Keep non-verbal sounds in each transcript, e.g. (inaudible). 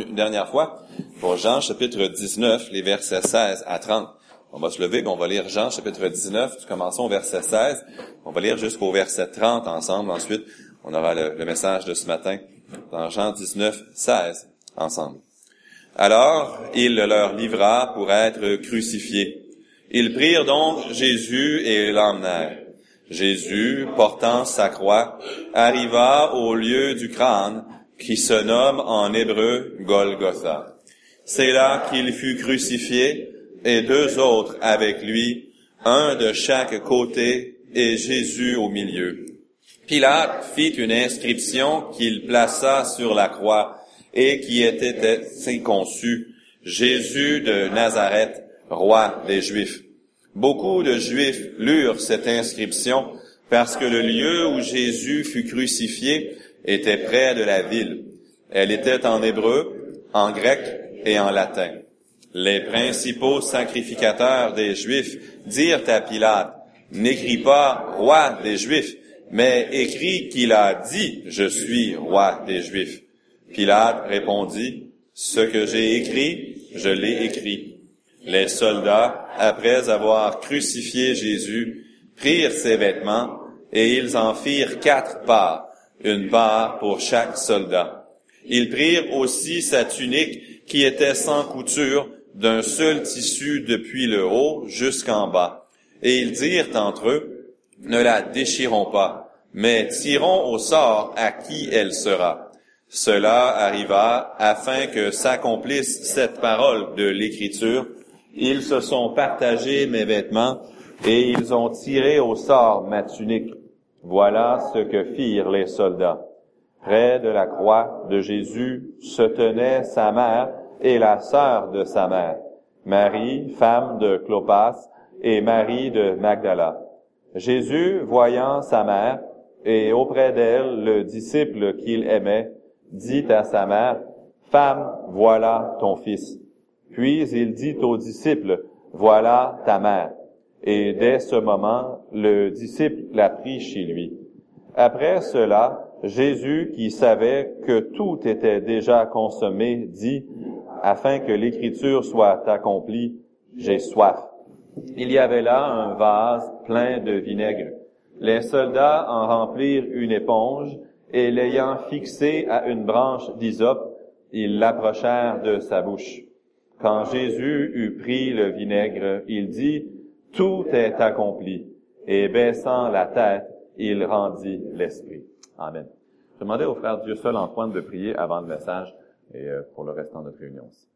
une dernière fois pour Jean chapitre 19, les versets 16 à 30. On va se lever, on va lire Jean chapitre 19, commençons au verset 16. On va lire jusqu'au verset 30 ensemble. Ensuite, on aura le, le message de ce matin dans Jean 19, 16 ensemble. Alors, il leur livra pour être crucifié. Ils prirent donc Jésus et l'emmenèrent. Jésus, portant sa croix, arriva au lieu du crâne qui se nomme en hébreu Golgotha. C'est là qu'il fut crucifié et deux autres avec lui, un de chaque côté et Jésus au milieu. Pilate fit une inscription qu'il plaça sur la croix et qui était ainsi conçue, Jésus de Nazareth, roi des Juifs. Beaucoup de Juifs lurent cette inscription parce que le lieu où Jésus fut crucifié était près de la ville. Elle était en hébreu, en grec et en latin. Les principaux sacrificateurs des Juifs dirent à Pilate, n'écris pas roi des Juifs, mais écris qu'il a dit, je suis roi des Juifs. Pilate répondit, ce que j'ai écrit, je l'ai écrit. Les soldats, après avoir crucifié Jésus, prirent ses vêtements et ils en firent quatre parts, une part pour chaque soldat. Ils prirent aussi sa tunique qui était sans couture, d'un seul tissu depuis le haut jusqu'en bas. Et ils dirent entre eux, ne la déchirons pas, mais tirons au sort à qui elle sera. Cela arriva afin que s'accomplisse cette parole de l'Écriture. Ils se sont partagés mes vêtements et ils ont tiré au sort ma tunique. Voilà ce que firent les soldats. Près de la croix de Jésus se tenait sa mère et la sœur de sa mère, Marie, femme de Clopas, et Marie de Magdala. Jésus, voyant sa mère, et auprès d'elle le disciple qu'il aimait, dit à sa mère, Femme, voilà ton fils. Puis il dit au disciple, Voilà ta mère. Et dès ce moment, le disciple la prit chez lui. Après cela, Jésus, qui savait que tout était déjà consommé, dit, afin que l'écriture soit accomplie, j'ai soif. Il y avait là un vase plein de vinaigre. Les soldats en remplirent une éponge et l'ayant fixé à une branche d'hysope, ils l'approchèrent de sa bouche. Quand Jésus eut pris le vinaigre, il dit, Tout est accompli. Et baissant la tête, il rendit l'esprit. Amen. Je demandais au frère Dieu seul Antoine de prier avant le message et euh, pour le restant de notre réunion aussi.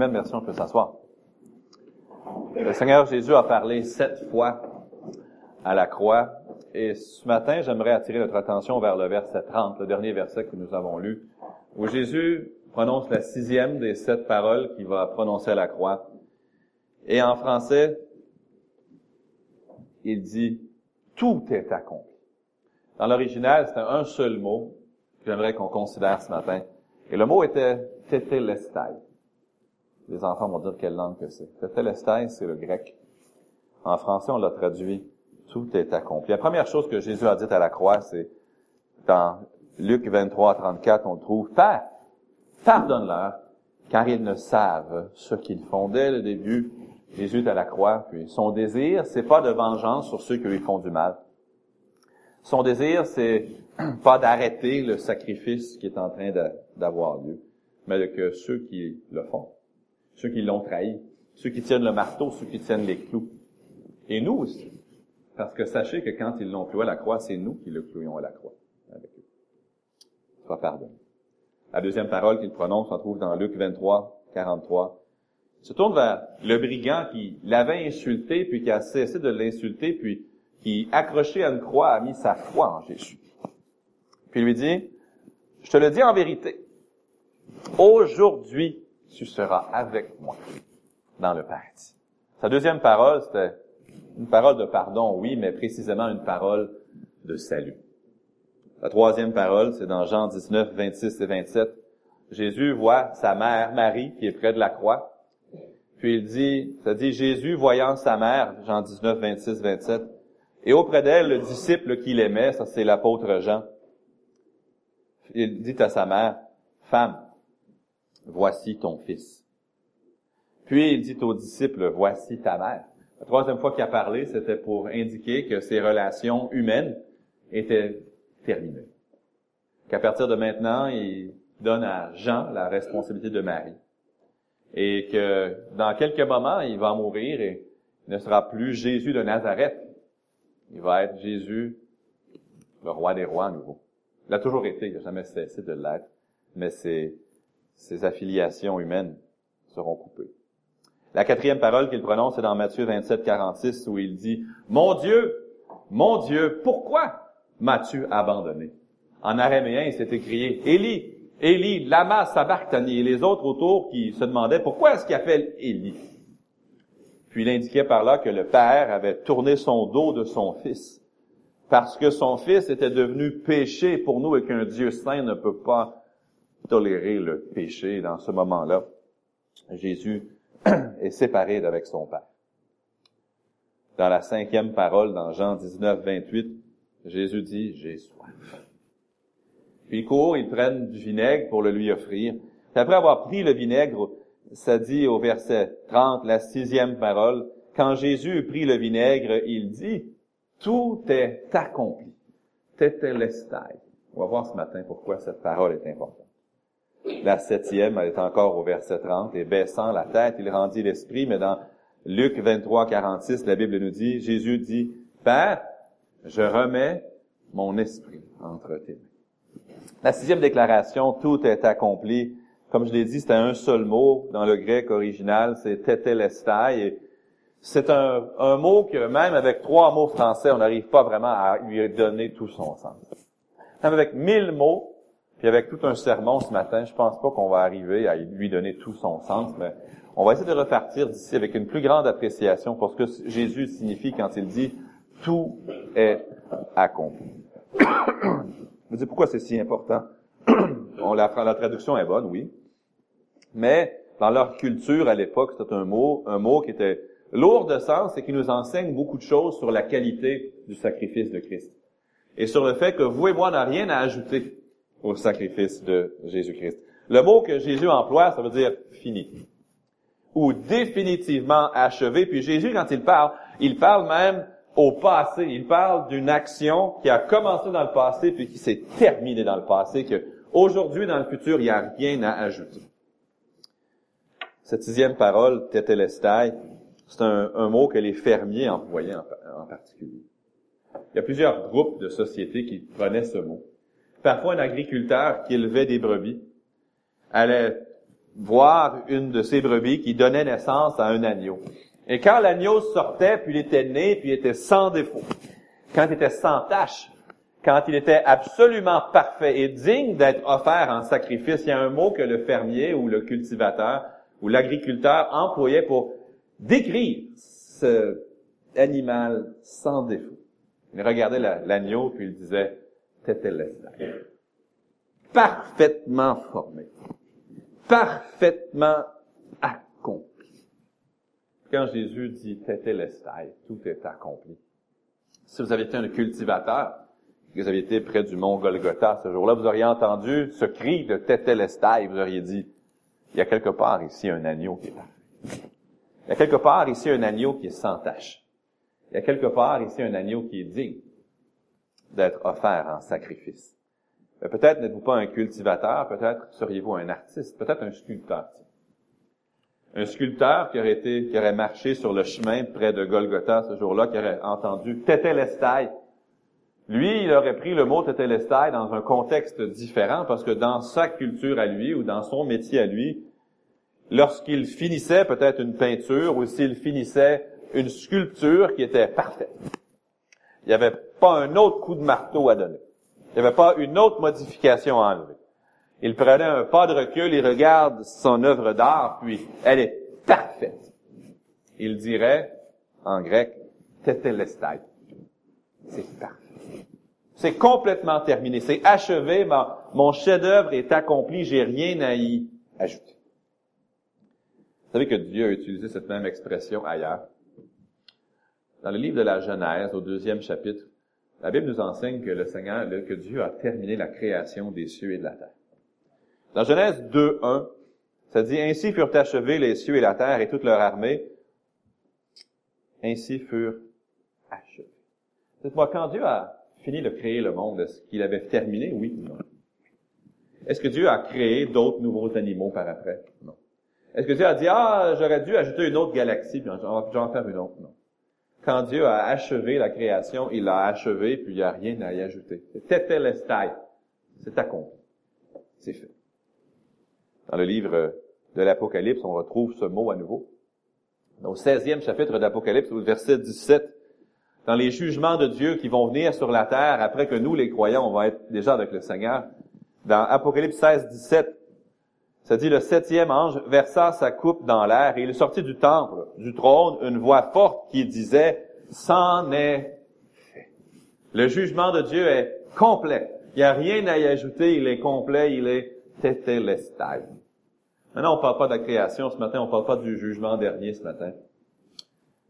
Amen, merci, on peut s'asseoir. Le Seigneur Jésus a parlé sept fois à la croix. Et ce matin, j'aimerais attirer notre attention vers le verset 30, le dernier verset que nous avons lu, où Jésus prononce la sixième des sept paroles qu'il va prononcer à la croix. Et en français, il dit tout est accompli. Dans l'original, c'était un seul mot que j'aimerais qu'on considère ce matin. Et le mot était tetelestai. Les enfants vont dire quelle langue que c'est. Tetelestai, c'est le grec. En français, on l'a traduit tout est accompli. La première chose que Jésus a dit à la croix, c'est dans Luc 23, 34, on trouve, Père, pardonne-leur, car ils ne savent ce qu'ils font. Dès le début, Jésus est à la croix, puis son désir, c'est pas de vengeance sur ceux qui lui font du mal. Son désir, c'est (clears throat) pas d'arrêter le sacrifice qui est en train d'avoir lieu, mais que ceux qui le font, ceux qui l'ont trahi, ceux qui tiennent le marteau, ceux qui tiennent les clous, et nous aussi. Parce que sachez que quand ils l'ont cloué à la croix, c'est nous qui le clouions à la croix avec eux. Sois pardonné. La deuxième parole qu'il prononce, on trouve dans Luc 23, 43. Il se tourne vers le brigand qui l'avait insulté, puis qui a cessé de l'insulter, puis qui, accroché à une croix, a mis sa foi en Jésus. Puis il lui dit, je te le dis en vérité, aujourd'hui, tu seras avec moi dans le paradis. Sa deuxième parole, c'était une parole de pardon, oui, mais précisément une parole de salut. La troisième parole, c'est dans Jean 19, 26 et 27. Jésus voit sa mère, Marie, qui est près de la croix. Puis il dit, ça dit Jésus voyant sa mère, Jean 19, 26, 27, et auprès d'elle, le disciple qu'il aimait, ça c'est l'apôtre Jean. Il dit à sa mère, Femme, voici ton fils. Puis il dit au disciple, voici ta mère. La troisième fois qu'il a parlé, c'était pour indiquer que ses relations humaines étaient terminé. Qu'à partir de maintenant, il donne à Jean la responsabilité de Marie. Et que dans quelques moments, il va mourir et ne sera plus Jésus de Nazareth. Il va être Jésus, le roi des rois à nouveau. Il a toujours été, il n'a jamais cessé de l'être, mais ses, ses affiliations humaines seront coupées. La quatrième parole qu'il prononce est dans Matthieu 27, 46, où il dit, Mon Dieu, mon Dieu, pourquoi m'as-tu abandonné? En araméen, il s'est écrié, Élie, Élie, lama sabachthani, et les autres autour qui se demandaient pourquoi est-ce qu'il appelle Élie? Puis il indiquait par là que le père avait tourné son dos de son fils, parce que son fils était devenu péché pour nous et qu'un Dieu saint ne peut pas tolérer le péché dans ce moment-là. Jésus (clears throat) est séparé d'avec son père. Dans la cinquième parole, dans Jean 19, 28, Jésus dit, j'ai soif. Puis ils courent, ils prennent du vinaigre pour le lui offrir. Puis après avoir pris le vinaigre, ça dit au verset 30, la sixième parole, quand Jésus pris le vinaigre, il dit, tout est accompli. Tetelestai. On va voir ce matin pourquoi cette parole est importante. La septième, elle est encore au verset 30, et baissant la tête, il rendit l'esprit, mais dans Luc 23, 46, la Bible nous dit, Jésus dit, Père, je remets mon esprit entre tes mains. La sixième déclaration, tout est accompli. Comme je l'ai dit, c'était un seul mot dans le grec original, c'est tetelestai. Et c'est un, un, mot que même avec trois mots français, on n'arrive pas vraiment à lui donner tout son sens. Même avec mille mots, puis avec tout un sermon ce matin, je pense pas qu'on va arriver à lui donner tout son sens, mais on va essayer de repartir d'ici avec une plus grande appréciation pour ce que Jésus signifie quand il dit tout est accompli. Vous dites pourquoi c'est si important? (clears throat) On la, traduction est bonne, oui. Mais dans leur culture à l'époque, c'était un mot, un mot qui était lourd de sens et qui nous enseigne beaucoup de choses sur la qualité du sacrifice de Christ. Et sur le fait que vous et moi n'avons rien à ajouter au sacrifice de Jésus-Christ. Le mot que Jésus emploie, ça veut dire fini. Ou définitivement achevé. Puis Jésus, quand il parle, il parle même au passé. Il parle d'une action qui a commencé dans le passé puis qui s'est terminée dans le passé, que aujourd'hui, dans le futur, il n'y a rien à ajouter. Cette sixième parole, tetelestai, c'est un, mot que les fermiers employaient en, particulier. Il y a plusieurs groupes de sociétés qui prenaient ce mot. Parfois, un agriculteur qui élevait des brebis allait voir une de ces brebis qui donnait naissance à un agneau. Et quand l'agneau sortait, puis il était né, puis il était sans défaut, quand il était sans tache, quand il était absolument parfait et digne d'être offert en sacrifice, il y a un mot que le fermier ou le cultivateur ou l'agriculteur employait pour décrire ce animal sans défaut. Il regardait l'agneau, puis il disait, Tétélestai. Parfaitement formé. Parfaitement accompli. Quand Jésus dit Tétélestai, tout est accompli. Si vous aviez été un cultivateur, vous aviez été près du mont Golgotha ce jour-là, vous auriez entendu ce cri de Tétélestai, vous auriez dit, il y a quelque part ici un agneau qui est parfait. Il y a quelque part ici un agneau qui est sans tache. Il y a quelque part ici un agneau qui est digne d'être offert en sacrifice. Peut-être n'êtes-vous pas un cultivateur, peut-être seriez-vous un artiste, peut-être un sculpteur. Un sculpteur qui aurait été, qui aurait marché sur le chemin près de Golgotha ce jour-là, qui aurait entendu Tétélestai. Lui, il aurait pris le mot Tétélestai dans un contexte différent parce que dans sa culture à lui ou dans son métier à lui, lorsqu'il finissait peut-être une peinture ou s'il finissait une sculpture qui était parfaite. Il n'y avait pas un autre coup de marteau à donner. Il n'y avait pas une autre modification à enlever. Il prenait un pas de recul, il regarde son œuvre d'art, puis elle est parfaite. Il dirait, en grec, tetelestai. C'est parfait. C'est complètement terminé. C'est achevé. mon chef-d'œuvre est accompli. J'ai rien à y ajouter. Vous savez que Dieu a utilisé cette même expression ailleurs. Dans le livre de la Genèse, au deuxième chapitre, la Bible nous enseigne que le Seigneur, que Dieu a terminé la création des cieux et de la terre. Dans Genèse 2, 1, ça dit, Ainsi furent achevés les cieux et la terre et toute leur armée. Ainsi furent achevés. Dites-moi, quand Dieu a fini de créer le monde, est-ce qu'il avait terminé? Oui ou non? Est-ce que Dieu a créé d'autres nouveaux animaux par après? Non. Est-ce que Dieu a dit, ah, j'aurais dû ajouter une autre galaxie, puis j'en faire une autre? Non. Quand Dieu a achevé la création, il l'a achevé, puis il n'y a rien à y ajouter. C'est C'est accompli. C'est fait. Dans le livre de l'Apocalypse, on retrouve ce mot à nouveau. Au 16e chapitre d'Apocalypse, au verset 17, dans les jugements de Dieu qui vont venir sur la terre après que nous, les croyants, on va être déjà avec le Seigneur. Dans Apocalypse 16, 17, ça dit le septième ange versa sa coupe dans l'air et il sortit du temple, du trône, une voix forte qui disait, c'en est fait. Le jugement de Dieu est complet. Il n'y a rien à y ajouter, il est complet, il est tétélestai. Maintenant, on ne parle pas de la création ce matin, on ne parle pas du jugement dernier ce matin.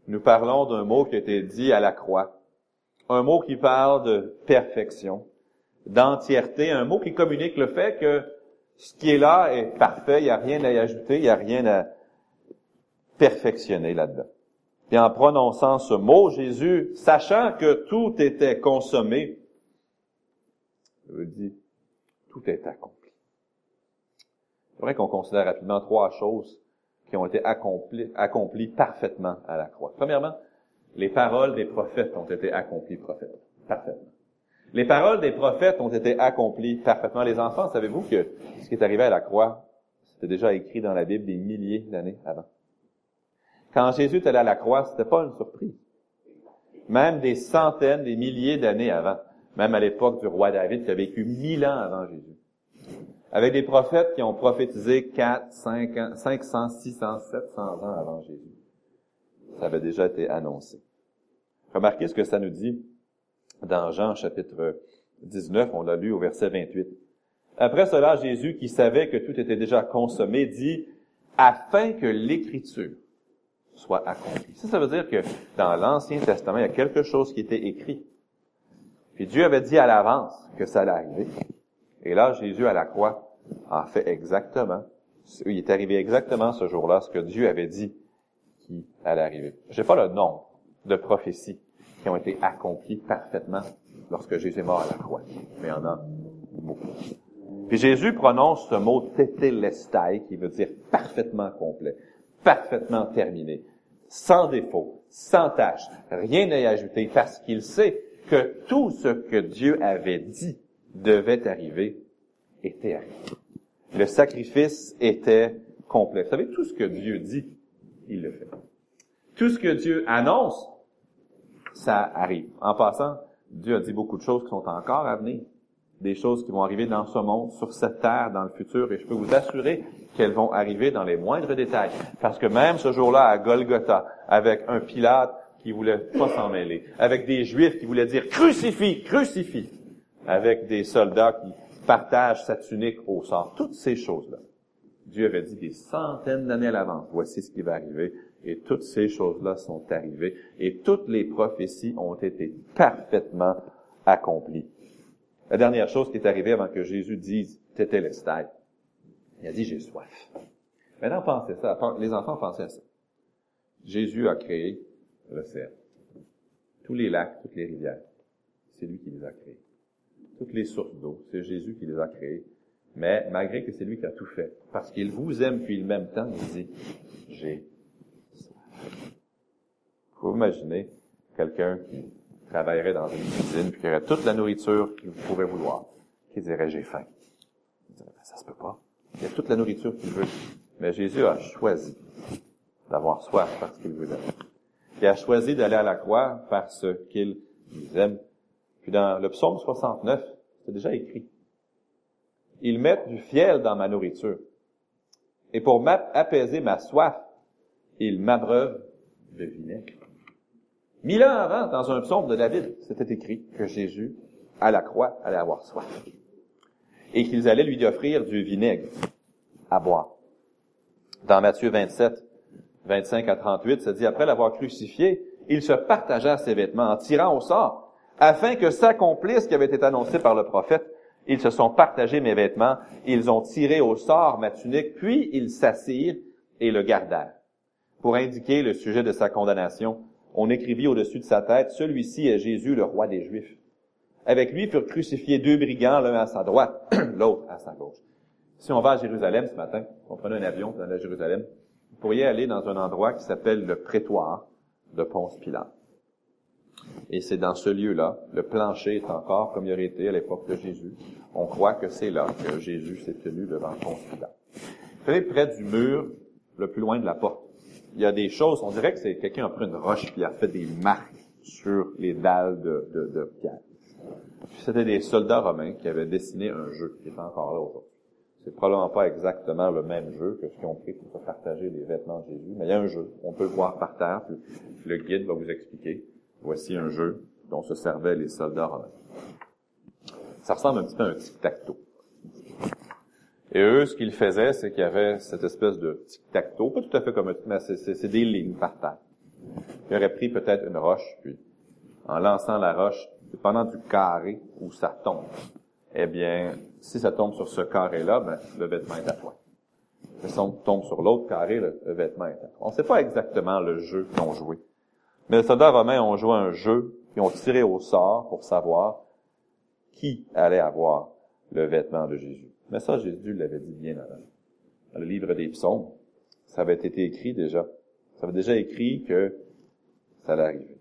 Nous parlons d'un mot qui a été dit à la croix. Un mot qui parle de perfection, d'entièreté, un mot qui communique le fait que ce qui est là est parfait, il n'y a rien à y ajouter, il n'y a rien à perfectionner là-dedans. Et en prononçant ce mot, Jésus, sachant que tout était consommé, veut dire, tout est accompli. C'est vrai qu'on considère rapidement trois choses qui ont été accomplies, accomplies parfaitement à la croix. Premièrement, les paroles des prophètes ont été accomplies parfaitement. Les paroles des prophètes ont été accomplies parfaitement. Les enfants, savez-vous que ce qui est arrivé à la croix, c'était déjà écrit dans la Bible des milliers d'années avant. Quand Jésus est allé à la croix, c'était pas une surprise. Même des centaines, des milliers d'années avant, même à l'époque du roi David qui a vécu mille ans avant Jésus. Avec des prophètes qui ont prophétisé 4, 5, 500, 600, 700 ans avant Jésus. Ça avait déjà été annoncé. Remarquez ce que ça nous dit dans Jean chapitre 19, on l'a lu au verset 28. Après cela, Jésus, qui savait que tout était déjà consommé, dit, afin que l'écriture soit accomplie. Ça, ça veut dire que dans l'Ancien Testament, il y a quelque chose qui était écrit. Puis Dieu avait dit à l'avance que ça allait arriver. Et là, Jésus à la croix a fait exactement, il est arrivé exactement ce jour-là, ce que Dieu avait dit qui allait arriver. Je sais pas le nombre de prophéties qui ont été accomplis parfaitement lorsque Jésus est mort à la croix. Mais il y en a beaucoup. Puis Jésus prononce ce mot tétélestai qui veut dire parfaitement complet, parfaitement terminé, sans défaut, sans tâche, rien y ajouter parce qu'il sait que tout ce que Dieu avait dit devait arriver était arrivé. Le sacrifice était complet. Vous savez, tout ce que Dieu dit, il le fait. Tout ce que Dieu annonce, ça arrive. En passant, Dieu a dit beaucoup de choses qui sont encore à venir. des choses qui vont arriver dans ce monde, sur cette terre, dans le futur, et je peux vous assurer qu'elles vont arriver dans les moindres détails. Parce que même ce jour-là, à Golgotha, avec un Pilate qui voulait pas s'en mêler, avec des Juifs qui voulaient dire crucifie, crucifie, avec des soldats qui partagent sa tunique au sort, toutes ces choses-là. Dieu avait dit des centaines d'années à l'avance, voici ce qui va arriver, et toutes ces choses-là sont arrivées, et toutes les prophéties ont été parfaitement accomplies. La dernière chose qui est arrivée avant que Jésus dise Tétélestai, il a dit j'ai soif. Maintenant, pensez ça, les enfants pensaient à ça. Jésus a créé l'océan. Tous les lacs, toutes les rivières, c'est lui qui les a créés. Toutes les sources d'eau, c'est Jésus qui les a créées. Mais malgré que c'est lui qui a tout fait, parce qu'il vous aime puis il m'aime tant, il dit, j'ai. Vous imaginez quelqu'un qui travaillerait dans une cuisine puis qui aurait toute la nourriture qu'il pouvait vouloir, qui dirait j'ai faim. Il dirait, ben, ça se peut pas. Il y a toute la nourriture qu'il veut. Mais Jésus a choisi d'avoir soif parce qu'il vous aime. Il a choisi d'aller à la croix parce qu'il nous aime. Puis dans le psaume 69, c'est déjà écrit. Ils mettent du fiel dans ma nourriture. Et pour apaiser ma soif, ils m'abreuvent de vinaigre. Mille ans avant, dans un psaume de David, c'était écrit que Jésus, à la croix, allait avoir soif. Et qu'ils allaient lui offrir du vinaigre à boire. Dans Matthieu 27, 25 à 38, ça dit, après l'avoir crucifié, il se partagea ses vêtements en tirant au sort, afin que s'accomplisse ce qui avait été annoncé par le prophète. Ils se sont partagés mes vêtements, ils ont tiré au sort ma tunique, puis ils s'assirent et le gardèrent. Pour indiquer le sujet de sa condamnation, on écrivit au-dessus de sa tête, celui-ci est Jésus, le roi des Juifs. Avec lui furent crucifiés deux brigands, l'un à sa droite, (clears throat) l'autre à sa gauche. Si on va à Jérusalem ce matin, on prenait un avion pour aller à Jérusalem, vous pourriez aller dans un endroit qui s'appelle le prétoire de Ponce Pilate. Et c'est dans ce lieu-là, le plancher est encore comme il aurait été à l'époque de Jésus. On croit que c'est là que Jésus s'est tenu devant Ponce Pilate. Très près du mur, le plus loin de la porte, il y a des choses, on dirait que c'est quelqu'un a pris une roche qui a fait des marques sur les dalles de, de, de pierre. C'était des soldats romains qui avaient dessiné un jeu qui est encore là aujourd'hui. C'est probablement pas exactement le même jeu que ce qu'ils ont pris pour partager les vêtements de Jésus, mais il y a un jeu. On peut le voir par terre, puis le guide va vous expliquer. Voici un jeu dont se servaient les soldats romains. Ça ressemble un petit peu à un tic-tac-toe. Et eux, ce qu'ils faisaient, c'est qu'il y avait cette espèce de tic-tac-toe, pas tout à fait comme un mais c'est des lignes par terre. Ils auraient pris peut-être une roche, puis en lançant la roche, dépendant du carré où ça tombe, eh bien, si ça tombe sur ce carré-là, ben, le vêtement est à toi. Si ça tombe sur l'autre carré, le, vêtement est à toi. On ne sait pas exactement le jeu qu'ils ont joué. Mais les soldats romains ont joué un jeu, ils ont tiré au sort pour savoir qui allait avoir le vêtement de Jésus. Mais ça, Jésus l'avait dit bien. Dans le livre des psaumes, ça avait été écrit déjà. Ça avait déjà écrit que ça allait arriver.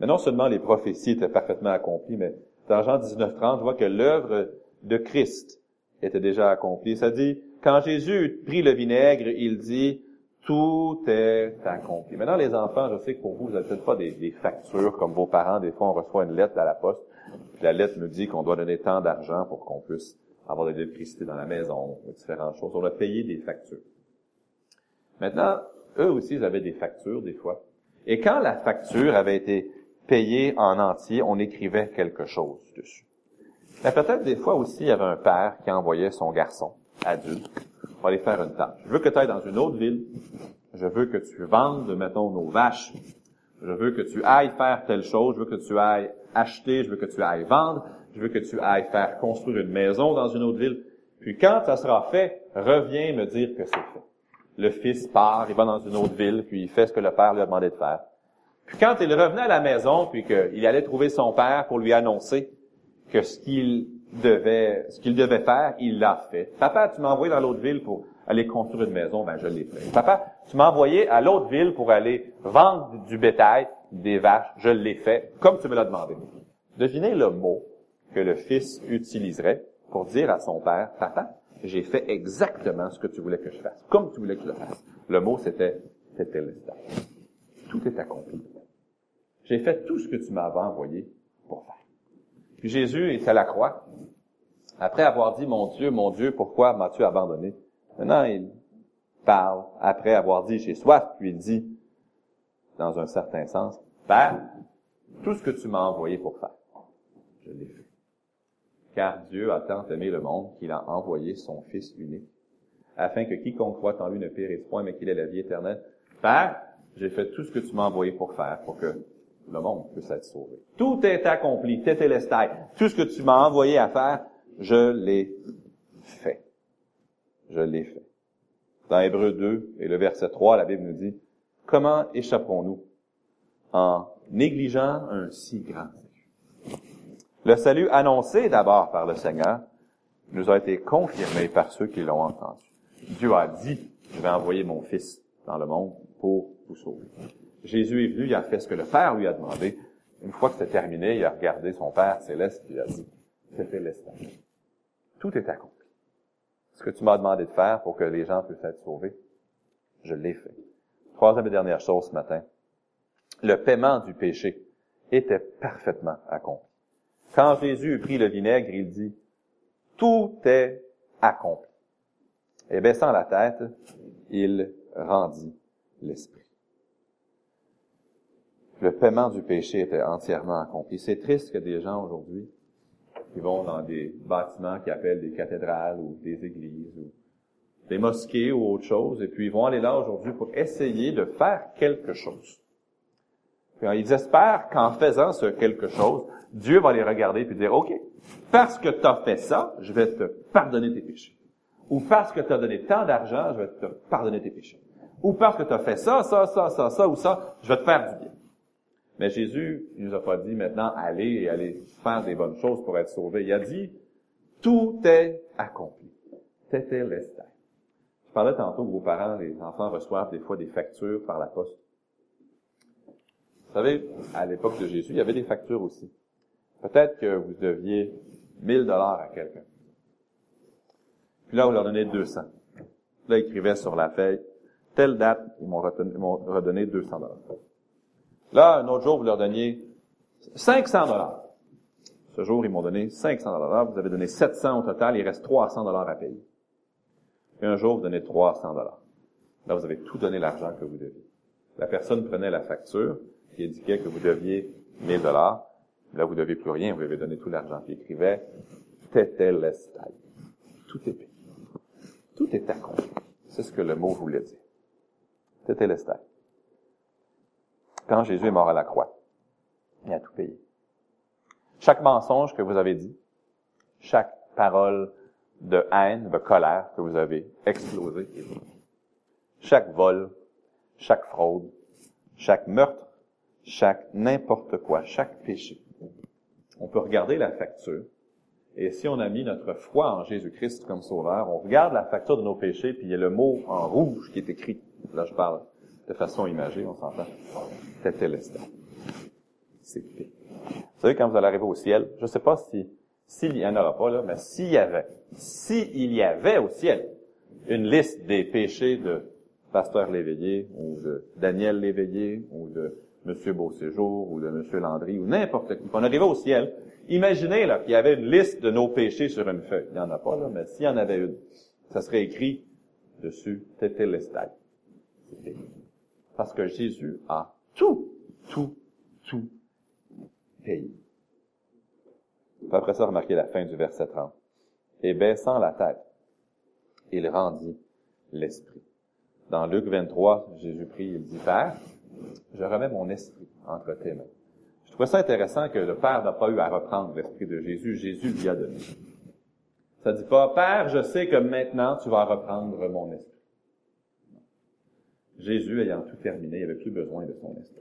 Mais non seulement les prophéties étaient parfaitement accomplies, mais dans Jean 19.30, je vois que l'œuvre de Christ était déjà accomplie. Ça dit, quand Jésus prit le vinaigre, il dit, tout est accompli. Maintenant, les enfants, je sais que pour vous, vous n'avez peut-être pas des, factures comme vos parents. Des fois, on reçoit une lettre à la poste. La lettre nous dit qu'on doit donner tant d'argent pour qu'on puisse avoir de l'électricité dans la maison, différentes choses. On a payé des factures. Maintenant, eux aussi, ils avaient des factures des fois. Et quand la facture avait été payée en entier, on écrivait quelque chose dessus. Mais peut-être des fois aussi, il y avait un père qui envoyait son garçon, adulte, pour aller faire une tâche. Je veux que tu ailles dans une autre ville. Je veux que tu vendes, mettons, nos vaches. Je veux que tu ailles faire telle chose. Je veux que tu ailles acheter. Je veux que tu ailles vendre je veux que tu ailles faire construire une maison dans une autre ville. Puis quand ça sera fait, reviens me dire que c'est fait. Le fils part, il va dans une autre ville, puis il fait ce que le père lui a demandé de faire. Puis quand il revenait à la maison, puis qu'il allait trouver son père pour lui annoncer que ce qu'il devait, ce qu'il devait faire, il l'a fait. Papa, tu m'as envoyé dans l'autre ville pour aller construire une maison, ben je l'ai fait. Papa, tu m'as envoyé à l'autre ville pour aller vendre du bétail, des vaches, je l'ai fait, comme tu me l'as demandé. Devinez le mot que le fils utiliserait pour dire à son père, papa, j'ai fait exactement ce que tu voulais que je fasse, comme tu voulais que je le fasse. Le mot, c'était tetelestai. Tout est accompli. J'ai fait tout ce que tu m'avais envoyé pour faire. Puis Jésus est à la croix. Après avoir dit, mon Dieu, mon Dieu, pourquoi m'as-tu abandonné? Maintenant, il parle, après avoir dit, j'ai soif, puis il dit, dans un certain sens, Père, tout ce que tu m'as envoyé pour faire, je l'ai fait. Car Dieu a tant aimé le monde qu'il a envoyé son Fils unique, afin que quiconque croit en lui ne périsse point, mais qu'il ait la vie éternelle. Père, j'ai fait tout ce que tu m'as envoyé pour faire, pour que le monde puisse être sauvé. Tout est accompli, tétélestai. Tout ce que tu m'as envoyé à faire, je l'ai fait. Je l'ai fait. Dans Hébreu 2 et le verset 3, la Bible nous dit, comment échapperons-nous en négligeant un si grand? Le salut annoncé d'abord par le Seigneur nous a été confirmé par ceux qui l'ont entendu. Dieu a dit, je vais envoyer mon Fils dans le monde pour vous sauver. Jésus est venu, il a fait ce que le Père lui a demandé. Une fois que c'était terminé, il a regardé son Père céleste et il a dit, c'était l'espoir. Tout est accompli. Ce que tu m'as demandé de faire pour que les gens puissent être sauvés, je l'ai fait. Troisième et dernière chose ce matin. Le paiement du péché était parfaitement accompli. Quand Jésus prit le vinaigre, il dit, tout est accompli. Et baissant la tête, il rendit l'esprit. Le paiement du péché était entièrement accompli. C'est triste que des gens aujourd'hui qui vont dans des bâtiments qui appellent des cathédrales ou des églises ou des mosquées ou autre chose, et puis ils vont aller là aujourd'hui pour essayer de faire quelque chose. Ils espèrent qu'en faisant ce quelque chose, Dieu va les regarder puis dire, OK, parce que tu as fait ça, je vais te pardonner tes péchés. Ou parce que tu as donné tant d'argent, je vais te pardonner tes péchés. Ou parce que tu as fait ça, ça, ça, ça, ça ou ça, je vais te faire du bien. Mais Jésus, il nous a pas dit maintenant allez et allez faire des bonnes choses pour être sauvé. Il a dit tout est accompli. C'était l'estat. Je parlais tantôt que vos parents, les enfants reçoivent des fois des factures par la poste. Vous savez, à l'époque de Jésus, il y avait des factures aussi. Peut-être que vous deviez 1000 dollars à quelqu'un. Puis là, vous leur donnez 200. Là, ils écrivaient sur la feuille, telle date, ils m'ont redonné 200 dollars. Là, un autre jour, vous leur donniez 500 dollars. Ce jour, ils m'ont donné 500 dollars. Vous avez donné 700 au total. Il reste 300 dollars à payer. Et un jour, vous donnez 300 dollars. Là, vous avez tout donné l'argent que vous deviez. La personne prenait la facture qui indiquait que vous deviez 1000 dollars. Là, vous ne deviez plus rien. Vous avez donné tout l'argent. Qui écrivait Tetelestai. Tout est payé. Tout est accompli. C'est ce que le mot voulait dire. Tetelestai quand Jésus est mort à la croix. Il a tout payé. Chaque mensonge que vous avez dit, chaque parole de haine, de colère que vous avez explosé, chaque vol, chaque fraude, chaque meurtre, chaque n'importe quoi, chaque péché. On peut regarder la facture, et si on a mis notre foi en Jésus-Christ comme sauveur, on regarde la facture de nos péchés, puis il y a le mot en rouge qui est écrit. Là, je parle de façon imagée, on s'entend. L'instant. C'est Vous savez, quand vous allez arriver au ciel, je ne sais pas si, s'il y en aura pas, là, mais s'il y avait, s'il y avait au ciel une liste des péchés de Pasteur Léveillé, ou de Daniel Léveillé, ou de M. Beauséjour, ou de M. Landry, ou n'importe qui, on arrivait au ciel, imaginez là qu'il y avait une liste de nos péchés sur une feuille. Il n'y en a pas, là, mais s'il y en avait une, ça serait écrit dessus, Tétélestai. Parce que Jésus a tout, tout, tout payé. Après ça, remarquez la fin du verset 30. Et baissant la tête, il rendit l'esprit. Dans Luc 23, Jésus prie, il dit, Père, je remets mon esprit entre tes mains. Je trouve ça intéressant que le Père n'a pas eu à reprendre l'esprit de Jésus, Jésus lui a donné. Ça dit pas, Père, je sais que maintenant tu vas reprendre mon esprit. Jésus ayant tout terminé, n'avait plus besoin de son esprit.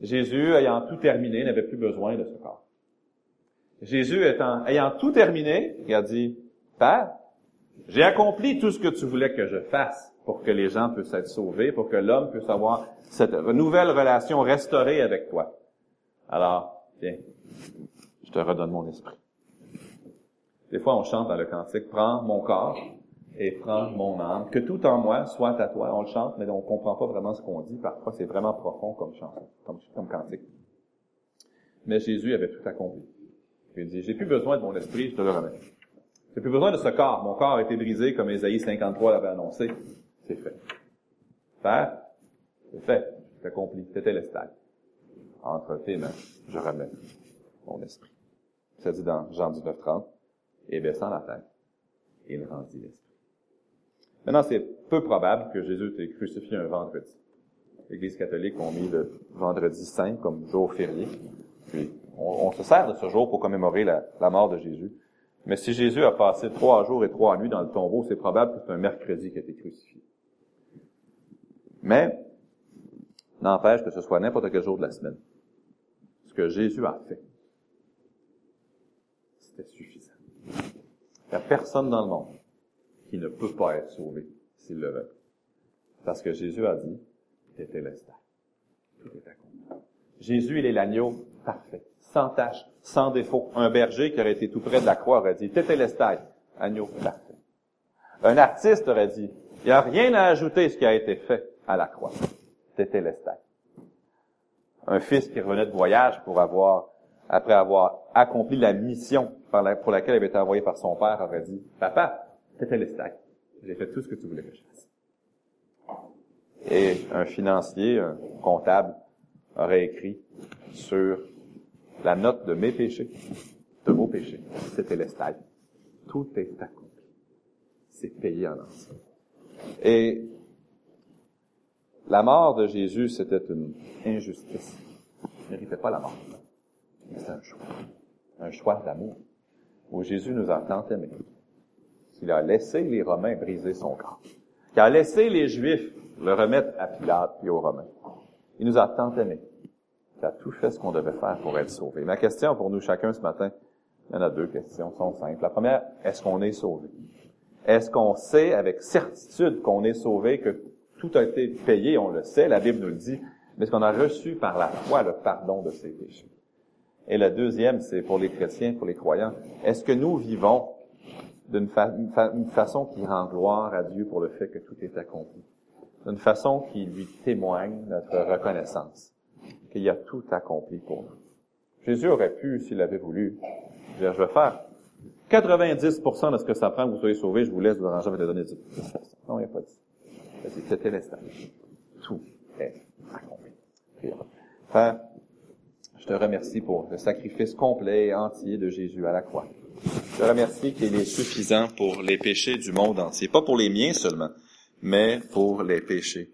Jésus ayant tout terminé, n'avait plus besoin de ce corps. Jésus ayant tout terminé, il a dit, Père, j'ai accompli tout ce que tu voulais que je fasse pour que les gens puissent être sauvés, pour que l'homme puisse avoir cette nouvelle relation restaurée avec toi. Alors, viens, je te redonne mon esprit. Des fois, on chante dans le cantique, prends mon corps et prends mon âme. Que tout en moi soit à toi. On le chante, mais on comprend pas vraiment ce qu'on dit. Parfois, c'est vraiment profond comme chanson, comme, comme cantique. Mais Jésus avait tout accompli. Il dit, j'ai plus besoin de mon esprit, je te le remets. J'ai plus besoin de ce corps. Mon corps a été brisé comme Ésaïe 53 l'avait annoncé. C'est fait. Père, c'est fait. C'est accompli. C'était l'estal. Entre tes mains, je remets mon esprit. Ça dit dans Jean 19, 30. Et baissant la tête, il rendit l'esprit. Maintenant, c'est peu probable que Jésus ait crucifié un vendredi. L'Église catholique a mis le vendredi saint comme jour férié. Puis, on, se sert de ce jour pour commémorer la, la, mort de Jésus. Mais si Jésus a passé trois jours et trois nuits dans le tombeau, c'est probable que c'est un mercredi qui a été crucifié. Mais, n'empêche que ce soit n'importe quel jour de la semaine. Ce que Jésus a fait, c'était suffisant. Il n'y a personne dans le monde qui ne peut pas être sauvé s'il le veut. Parce que Jésus a dit, était l'estat. Jésus, il est l'agneau parfait, sans tache, sans défaut. Un berger qui aurait été tout près de la croix aurait dit, t'étais l'estat, agneau parfait. Un artiste aurait dit, il n'y a rien à ajouter ce qui a été fait à la croix. T'étais l'estat. Un fils qui revenait de voyage pour avoir, après avoir accompli la mission pour laquelle il avait été envoyé par son père, aurait dit, papa, le J'ai fait tout ce que tu voulais que je fasse. Et un financier, un comptable, aurait écrit sur la note de mes péchés, de vos péchés. C'était l'estal. Tout est accompli. C'est payé en entier. Et la mort de Jésus, c'était une injustice. Il ne méritait pas la mort. C'est un choix. Un choix d'amour. Où Jésus nous a tant aimés qu'il a laissé les Romains briser son corps, qu'il a laissé les Juifs le remettre à Pilate et aux Romains. Il nous a tant aimés qu'il a tout fait ce qu'on devait faire pour être sauvé. Ma question pour nous chacun ce matin, il y en a deux questions, sont simples. La première, est-ce qu'on est sauvé? Est-ce qu'on sait avec certitude qu'on est sauvé, que tout a été payé, on le sait, la Bible nous le dit, mais est-ce qu'on a reçu par la foi le pardon de ses péchés? Et la deuxième, c'est pour les chrétiens, pour les croyants, est-ce que nous vivons d'une façon qui rend gloire à Dieu pour le fait que tout est accompli? D'une façon qui lui témoigne notre reconnaissance, qu'il y a tout accompli pour nous. Jésus aurait pu, s'il avait voulu, dire, je vais faire 90% de ce que ça prend vous soyez sauvés, je vous laisse vous arranger avec les donner 10%. Non, il n'y a pas dit. L'instant. Tout est accompli. Père, je te remercie pour le sacrifice complet et entier de Jésus à la croix. Je te remercie qu'il est suffisant pour les péchés du monde entier. Pas pour les miens seulement, mais pour les péchés